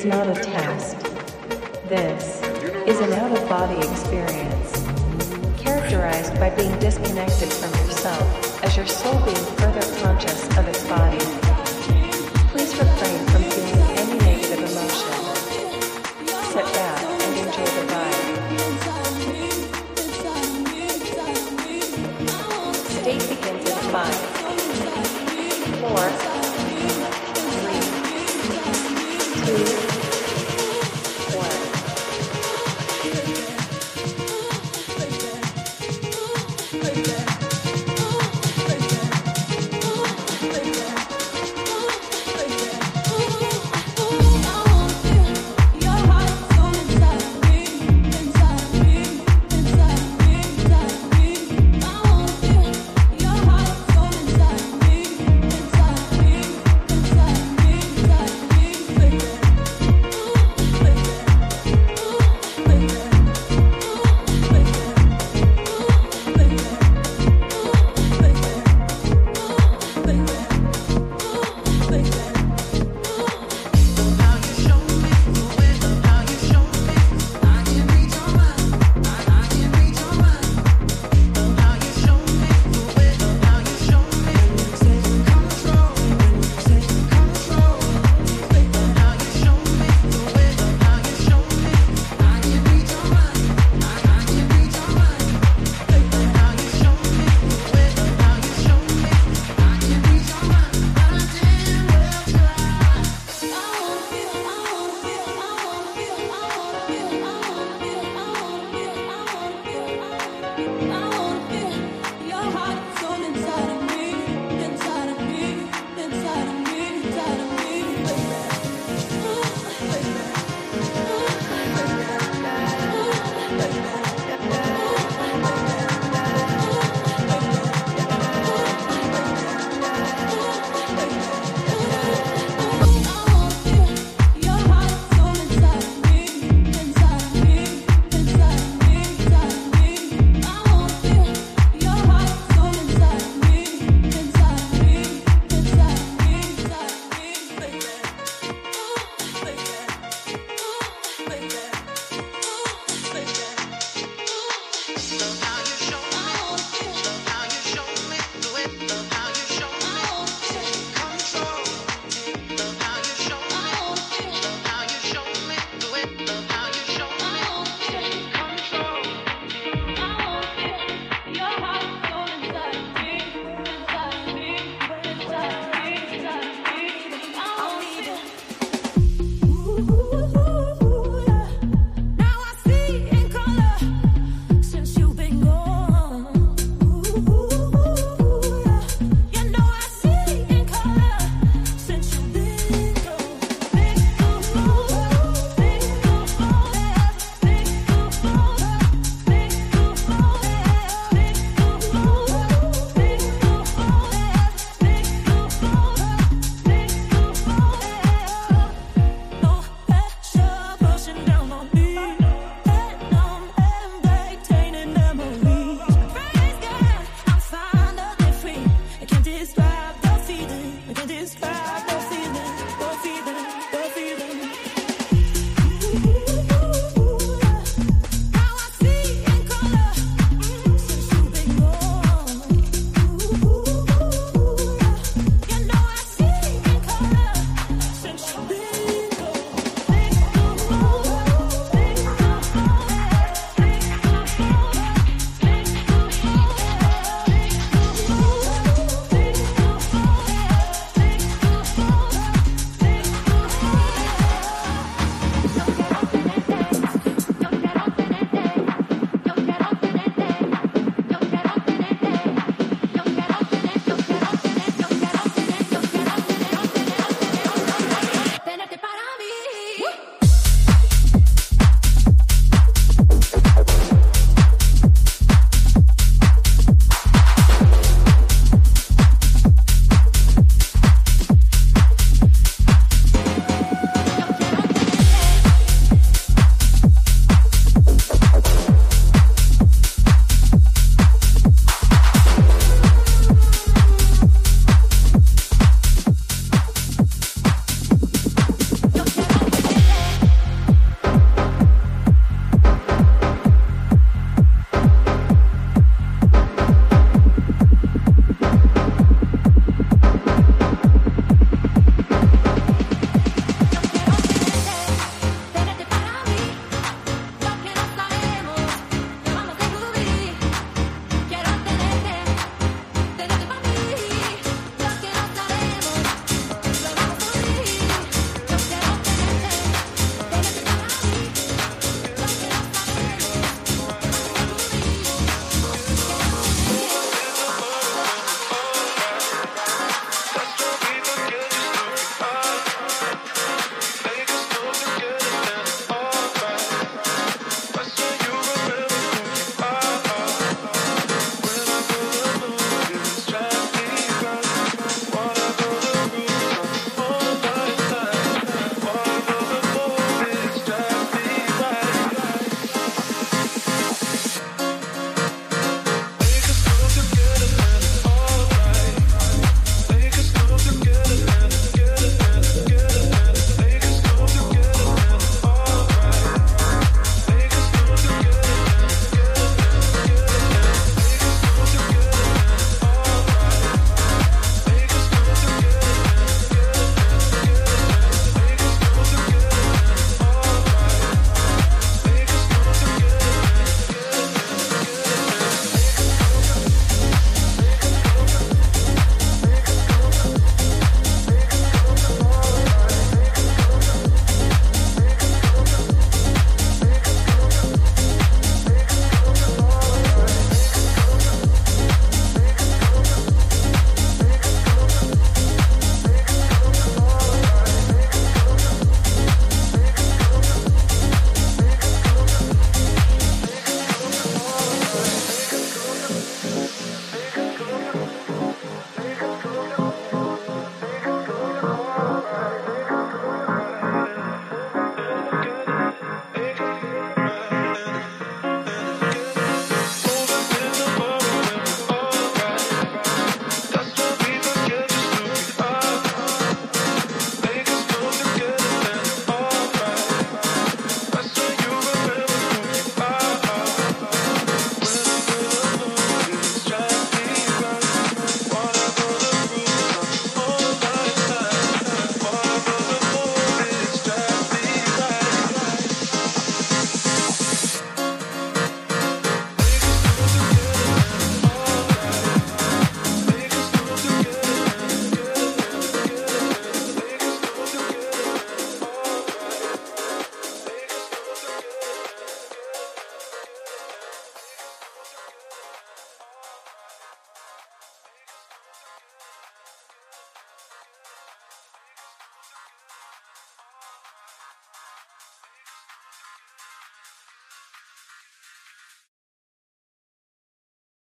is not a